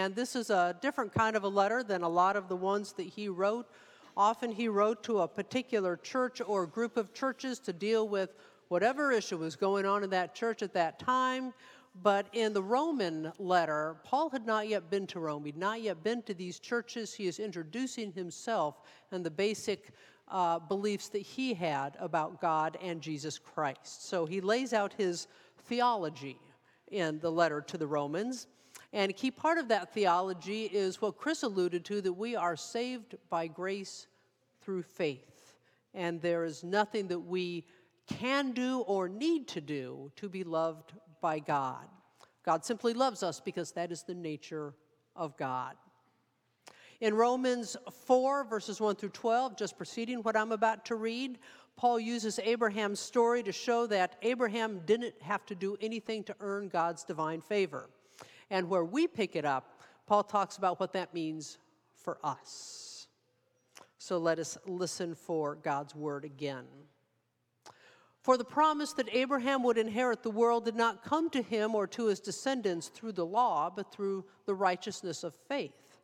and this is a different kind of a letter than a lot of the ones that he wrote. Often he wrote to a particular church or group of churches to deal with whatever issue was going on in that church at that time. But in the Roman letter, Paul had not yet been to Rome. He'd not yet been to these churches. He is introducing himself and the basic uh, beliefs that he had about God and Jesus Christ. So he lays out his theology in the letter to the Romans. And a key part of that theology is what Chris alluded to that we are saved by grace through faith. And there is nothing that we can do or need to do to be loved by God. God simply loves us because that is the nature of God. In Romans 4, verses 1 through 12, just preceding what I'm about to read, Paul uses Abraham's story to show that Abraham didn't have to do anything to earn God's divine favor. And where we pick it up, Paul talks about what that means for us. So let us listen for God's word again. For the promise that Abraham would inherit the world did not come to him or to his descendants through the law, but through the righteousness of faith.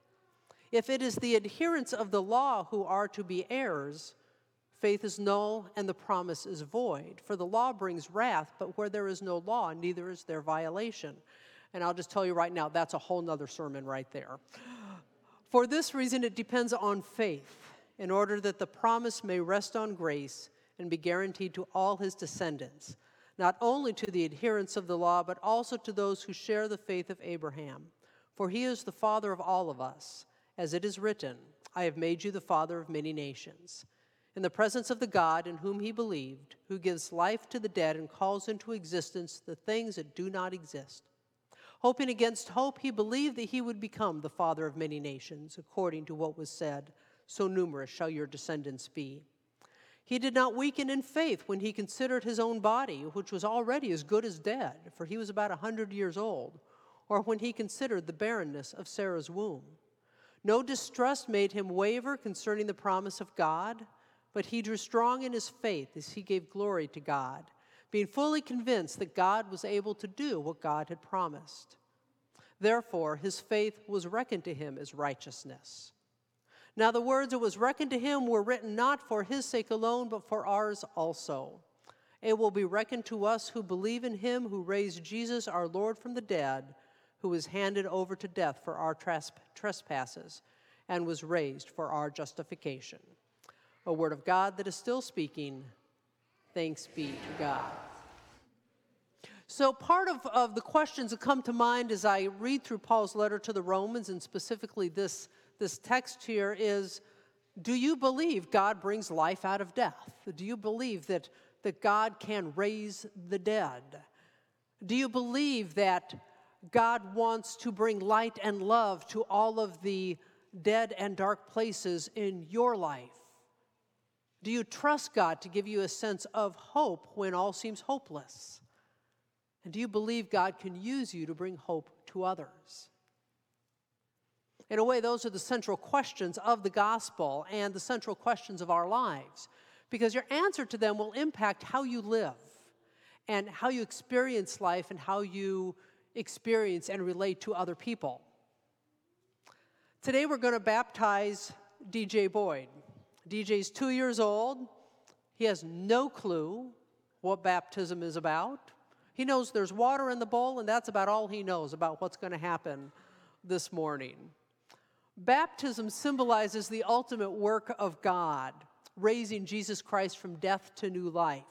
If it is the adherents of the law who are to be heirs, faith is null and the promise is void. For the law brings wrath, but where there is no law, neither is there violation. And I'll just tell you right now, that's a whole nother sermon right there. For this reason, it depends on faith, in order that the promise may rest on grace and be guaranteed to all his descendants, not only to the adherents of the law, but also to those who share the faith of Abraham. For he is the father of all of us, as it is written, I have made you the father of many nations. In the presence of the God in whom he believed, who gives life to the dead and calls into existence the things that do not exist. Hoping against hope, he believed that he would become the father of many nations, according to what was said, So numerous shall your descendants be. He did not weaken in faith when he considered his own body, which was already as good as dead, for he was about a hundred years old, or when he considered the barrenness of Sarah's womb. No distrust made him waver concerning the promise of God, but he drew strong in his faith as he gave glory to God, being fully convinced that God was able to do what God had promised. Therefore, his faith was reckoned to him as righteousness. Now, the words that was reckoned to him were written not for his sake alone, but for ours also. It will be reckoned to us who believe in him who raised Jesus our Lord from the dead, who was handed over to death for our trespasses and was raised for our justification. A word of God that is still speaking. Thanks be to God. So, part of, of the questions that come to mind as I read through Paul's letter to the Romans, and specifically this this text here is do you believe God brings life out of death? Do you believe that, that God can raise the dead? Do you believe that God wants to bring light and love to all of the dead and dark places in your life? Do you trust God to give you a sense of hope when all seems hopeless? And do you believe God can use you to bring hope to others? In a way, those are the central questions of the gospel and the central questions of our lives, because your answer to them will impact how you live and how you experience life and how you experience and relate to other people. Today, we're going to baptize DJ Boyd. DJ's two years old. He has no clue what baptism is about. He knows there's water in the bowl, and that's about all he knows about what's going to happen this morning. Baptism symbolizes the ultimate work of God, raising Jesus Christ from death to new life.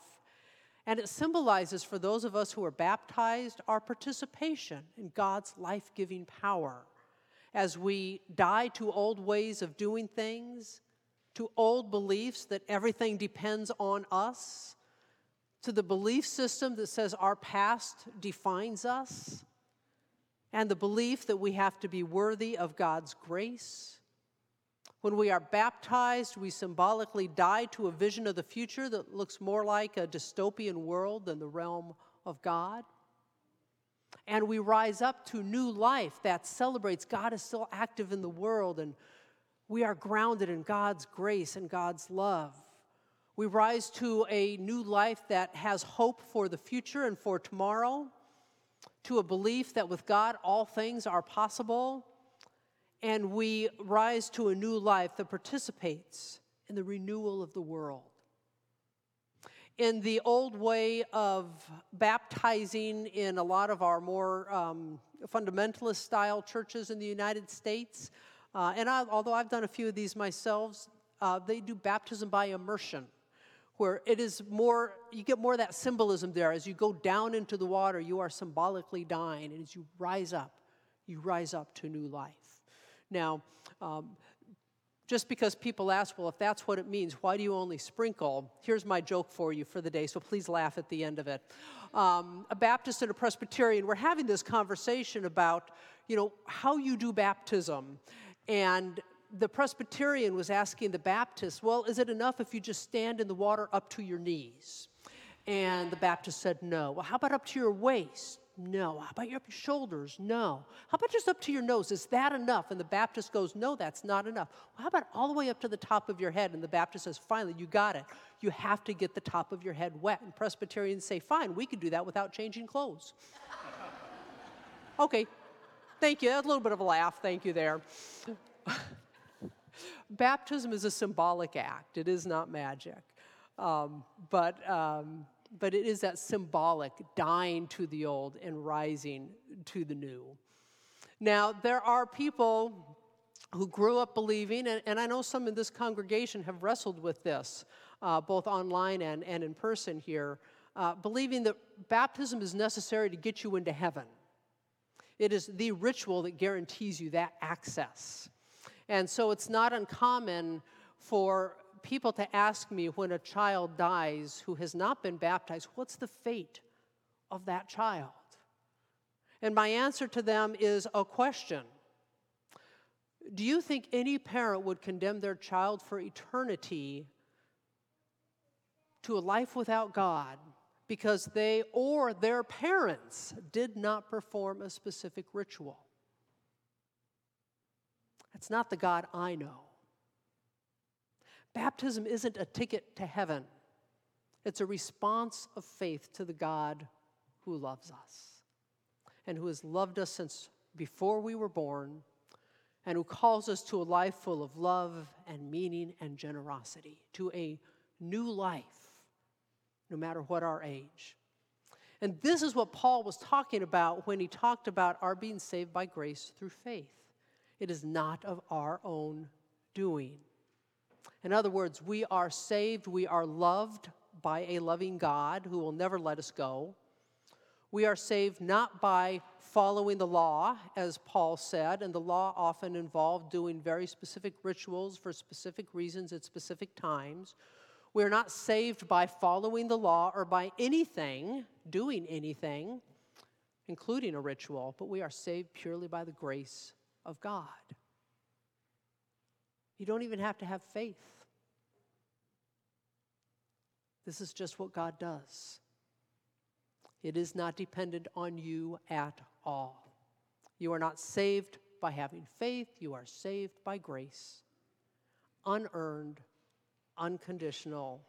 And it symbolizes for those of us who are baptized our participation in God's life giving power as we die to old ways of doing things, to old beliefs that everything depends on us, to the belief system that says our past defines us and the belief that we have to be worthy of God's grace. When we are baptized, we symbolically die to a vision of the future that looks more like a dystopian world than the realm of God. And we rise up to new life that celebrates God is still active in the world and we are grounded in God's grace and God's love. We rise to a new life that has hope for the future and for tomorrow to a belief that with God all things are possible, and we rise to a new life that participates in the renewal of the world. In the old way of baptizing in a lot of our more um, fundamentalist style churches in the United States, uh, and I, although I've done a few of these myself, uh, they do baptism by immersion, where it is more, you get more of that symbolism there. As you go down into the water, you are symbolically dying, and as you rise up, you rise up to new life. Now, um, just because people ask, well, if that's what it means, why do you only sprinkle? Here's my joke for you for the day, so please laugh at the end of it. Um, a Baptist and a Presbyterian, we're having this conversation about, you know, how you do baptism. And the Presbyterian was asking the Baptist, well, is it enough if you just stand in the water up to your knees? And the Baptist said, no. Well, how about up to your waist? No. How about your shoulders? No. How about just up to your nose? Is that enough? And the Baptist goes, No, that's not enough. Well, how about all the way up to the top of your head? And the Baptist says, Finally, you got it. You have to get the top of your head wet. And Presbyterians say, Fine, we can do that without changing clothes. okay. Thank you. A little bit of a laugh. Thank you there. Baptism is a symbolic act, it is not magic. Um, but um, but it is that symbolic dying to the old and rising to the new. Now, there are people who grew up believing, and, and I know some in this congregation have wrestled with this, uh, both online and, and in person here, uh, believing that baptism is necessary to get you into heaven. It is the ritual that guarantees you that access. And so it's not uncommon for people to ask me when a child dies who has not been baptized, what's the fate of that child? And my answer to them is a question Do you think any parent would condemn their child for eternity to a life without God because they or their parents did not perform a specific ritual? That's not the God I know. Baptism isn't a ticket to heaven, it's a response of faith to the God who loves us and who has loved us since before we were born and who calls us to a life full of love and meaning and generosity, to a new life, no matter what our age. And this is what Paul was talking about when he talked about our being saved by grace through faith. It is not of our own doing. In other words, we are saved, we are loved by a loving God who will never let us go. We are saved not by following the law, as Paul said, and the law often involved doing very specific rituals for specific reasons at specific times. We are not saved by following the law or by anything, doing anything, including a ritual, but we are saved purely by the grace of God. You don't even have to have faith. This is just what God does. It is not dependent on you at all. You are not saved by having faith, you are saved by grace, unearned, unconditional.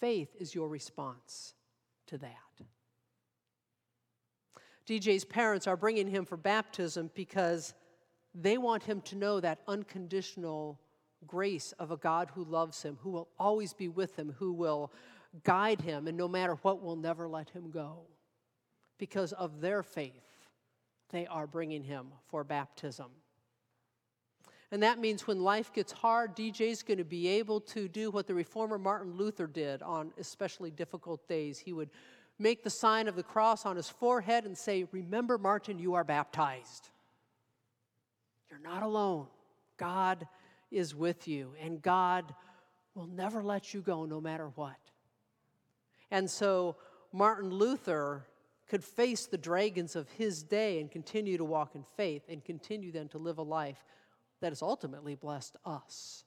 Faith is your response to that. DJ's parents are bringing him for baptism because they want him to know that unconditional grace of a God who loves him, who will always be with him, who will guide him, and no matter what, will never let him go. Because of their faith, they are bringing him for baptism. And that means when life gets hard, DJ's going to be able to do what the reformer Martin Luther did on especially difficult days. He would make the sign of the cross on his forehead and say, Remember, Martin, you are baptized. You're not alone. God is with you, and God will never let you go no matter what. And so Martin Luther could face the dragons of his day and continue to walk in faith and continue then to live a life that has ultimately blessed us.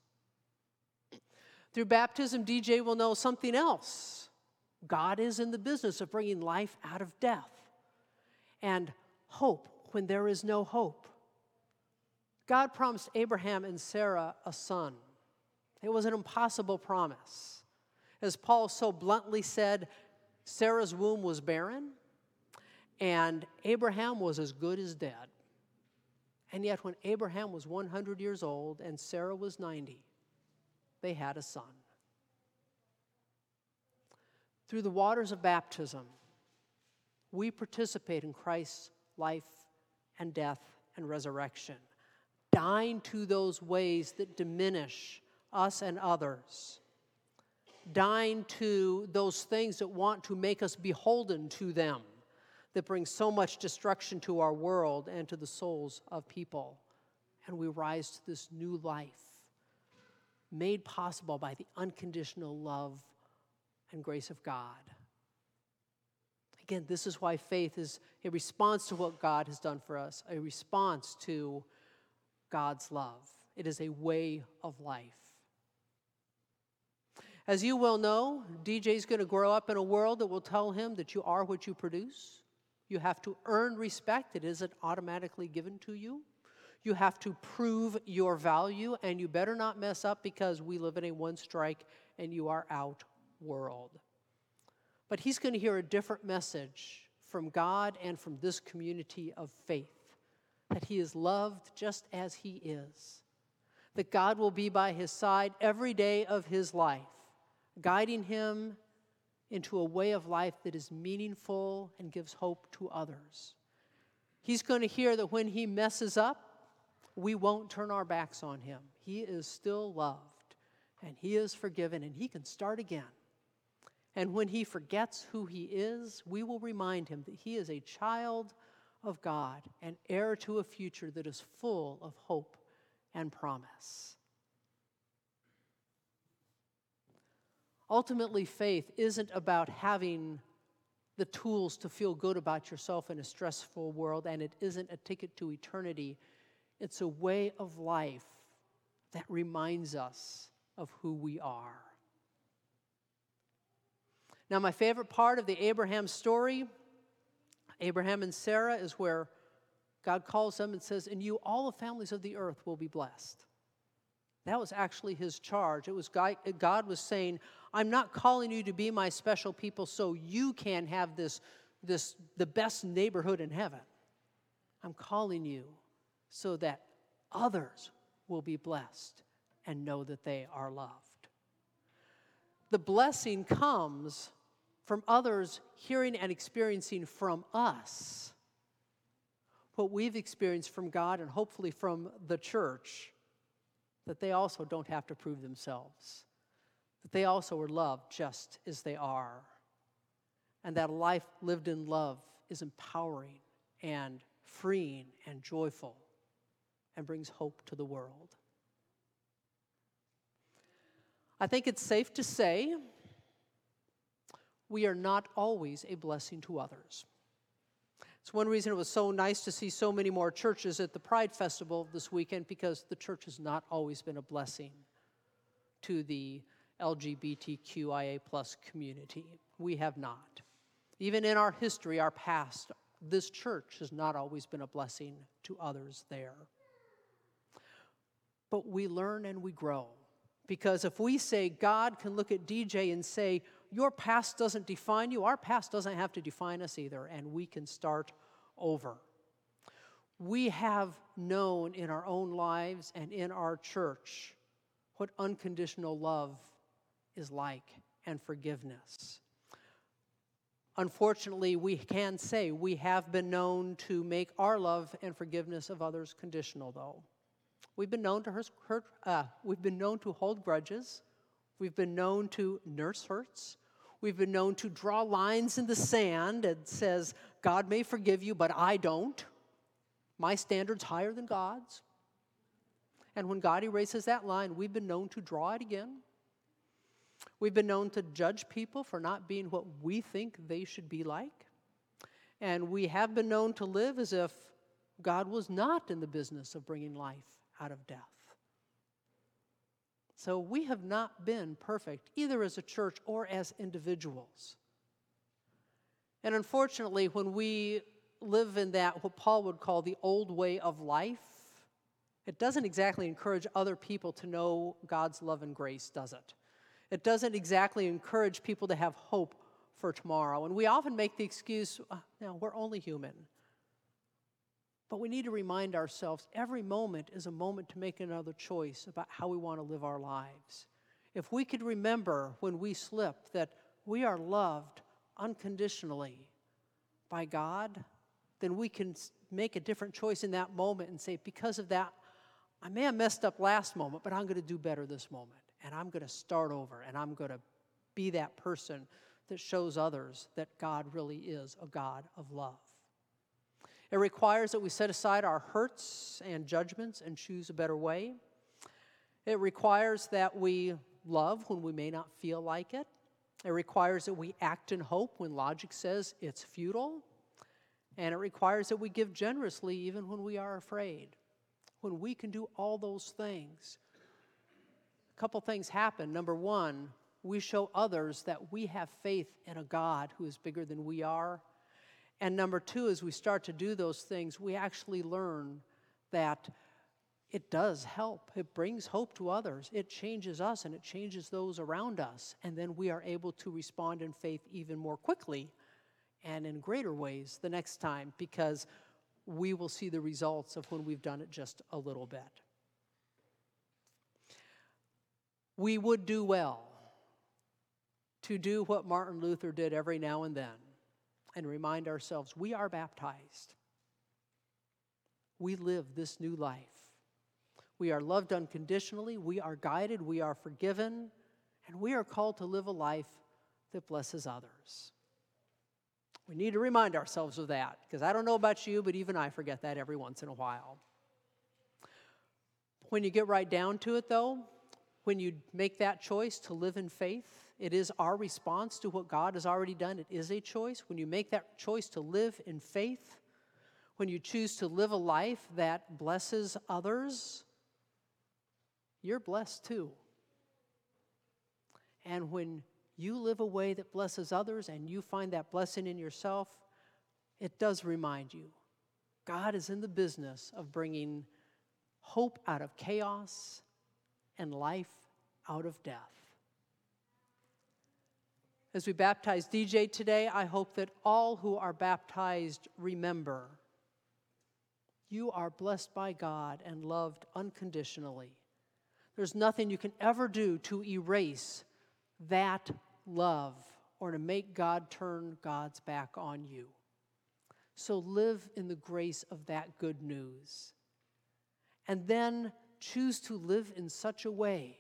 Through baptism, DJ will know something else. God is in the business of bringing life out of death and hope when there is no hope. God promised Abraham and Sarah a son. It was an impossible promise. As Paul so bluntly said, Sarah's womb was barren, and Abraham was as good as dead. And yet, when Abraham was 100 years old and Sarah was 90, they had a son. Through the waters of baptism, we participate in Christ's life and death and resurrection, dying to those ways that diminish us and others, dying to those things that want to make us beholden to them, that brings so much destruction to our world and to the souls of people. And we rise to this new life made possible by the unconditional love and grace of God. Again, this is why faith is a response to what God has done for us, a response to God's love. It is a way of life. As you well know, DJ is going to grow up in a world that will tell him that you are what you produce. You have to earn respect, it isn't automatically given to you. You have to prove your value, and you better not mess up because we live in a one strike and you are out world. But he's going to hear a different message from God and from this community of faith that he is loved just as he is, that God will be by his side every day of his life, guiding him into a way of life that is meaningful and gives hope to others. He's going to hear that when he messes up, we won't turn our backs on him. He is still loved and he is forgiven and he can start again. And when he forgets who he is, we will remind him that he is a child of God and heir to a future that is full of hope and promise. Ultimately, faith isn't about having the tools to feel good about yourself in a stressful world, and it isn't a ticket to eternity. It's a way of life that reminds us of who we are. Now, my favorite part of the Abraham story, Abraham and Sarah, is where God calls them and says, In you, all the families of the earth will be blessed. That was actually his charge. It was God, God was saying, I'm not calling you to be my special people so you can have this, this the best neighborhood in heaven. I'm calling you so that others will be blessed and know that they are loved. The blessing comes from others hearing and experiencing from us what we've experienced from God and hopefully from the church, that they also don't have to prove themselves, that they also are loved just as they are, and that a life lived in love is empowering and freeing and joyful and brings hope to the world. I think it's safe to say we are not always a blessing to others. It's one reason it was so nice to see so many more churches at the Pride Festival this weekend because the church has not always been a blessing to the LGBTQIA plus community. We have not. Even in our history, our past, this church has not always been a blessing to others there. But we learn and we grow. Because if we say God can look at DJ and say, your past doesn't define you. Our past doesn't have to define us either, and we can start over. We have known in our own lives and in our church what unconditional love is like and forgiveness. Unfortunately, we can say we have been known to make our love and forgiveness of others conditional, though. We've been known to hurt, uh, we've been known to hold grudges. We've been known to nurse hurts. We've been known to draw lines in the sand and says, God may forgive you, but I don't. My standard's higher than God's. And when God erases that line, we've been known to draw it again. We've been known to judge people for not being what we think they should be like. And we have been known to live as if God was not in the business of bringing life out of death. So we have not been perfect, either as a church or as individuals. And unfortunately, when we live in that, what Paul would call the old way of life, it doesn't exactly encourage other people to know God's love and grace, does it? It doesn't exactly encourage people to have hope for tomorrow. And we often make the excuse, oh, no, we're only human. But we need to remind ourselves every moment is a moment to make another choice about how we want to live our lives. If we could remember when we slip that we are loved unconditionally by God, then we can make a different choice in that moment and say, because of that, I may have messed up last moment, but I'm going to do better this moment. And I'm going to start over and I'm going to be that person that shows others that God really is a God of love. It requires that we set aside our hurts and judgments and choose a better way. It requires that we love when we may not feel like it. It requires that we act in hope when logic says it's futile. And it requires that we give generously even when we are afraid. When we can do all those things, a couple things happen. Number one, we show others that we have faith in a God who is bigger than we are. And number two, as we start to do those things, we actually learn that it does help. It brings hope to others. It changes us and it changes those around us. And then we are able to respond in faith even more quickly and in greater ways the next time because we will see the results of when we've done it just a little bit. We would do well to do what Martin Luther did every now and then and remind ourselves we are baptized. We live this new life. We are loved unconditionally, we are guided, we are forgiven, and we are called to live a life that blesses others. We need to remind ourselves of that because I don't know about you, but even I forget that every once in a while. When you get right down to it, though, when you make that choice to live in faith, it is our response to what God has already done. It is a choice. When you make that choice to live in faith, when you choose to live a life that blesses others, you're blessed too. And when you live a way that blesses others and you find that blessing in yourself, it does remind you God is in the business of bringing hope out of chaos and life out of death. As we baptize DJ today, I hope that all who are baptized remember you are blessed by God and loved unconditionally. There's nothing you can ever do to erase that love or to make God turn God's back on you. So live in the grace of that good news. And then choose to live in such a way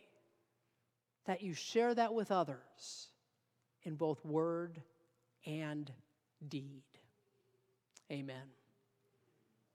that you share that with others in both word and deed. Amen.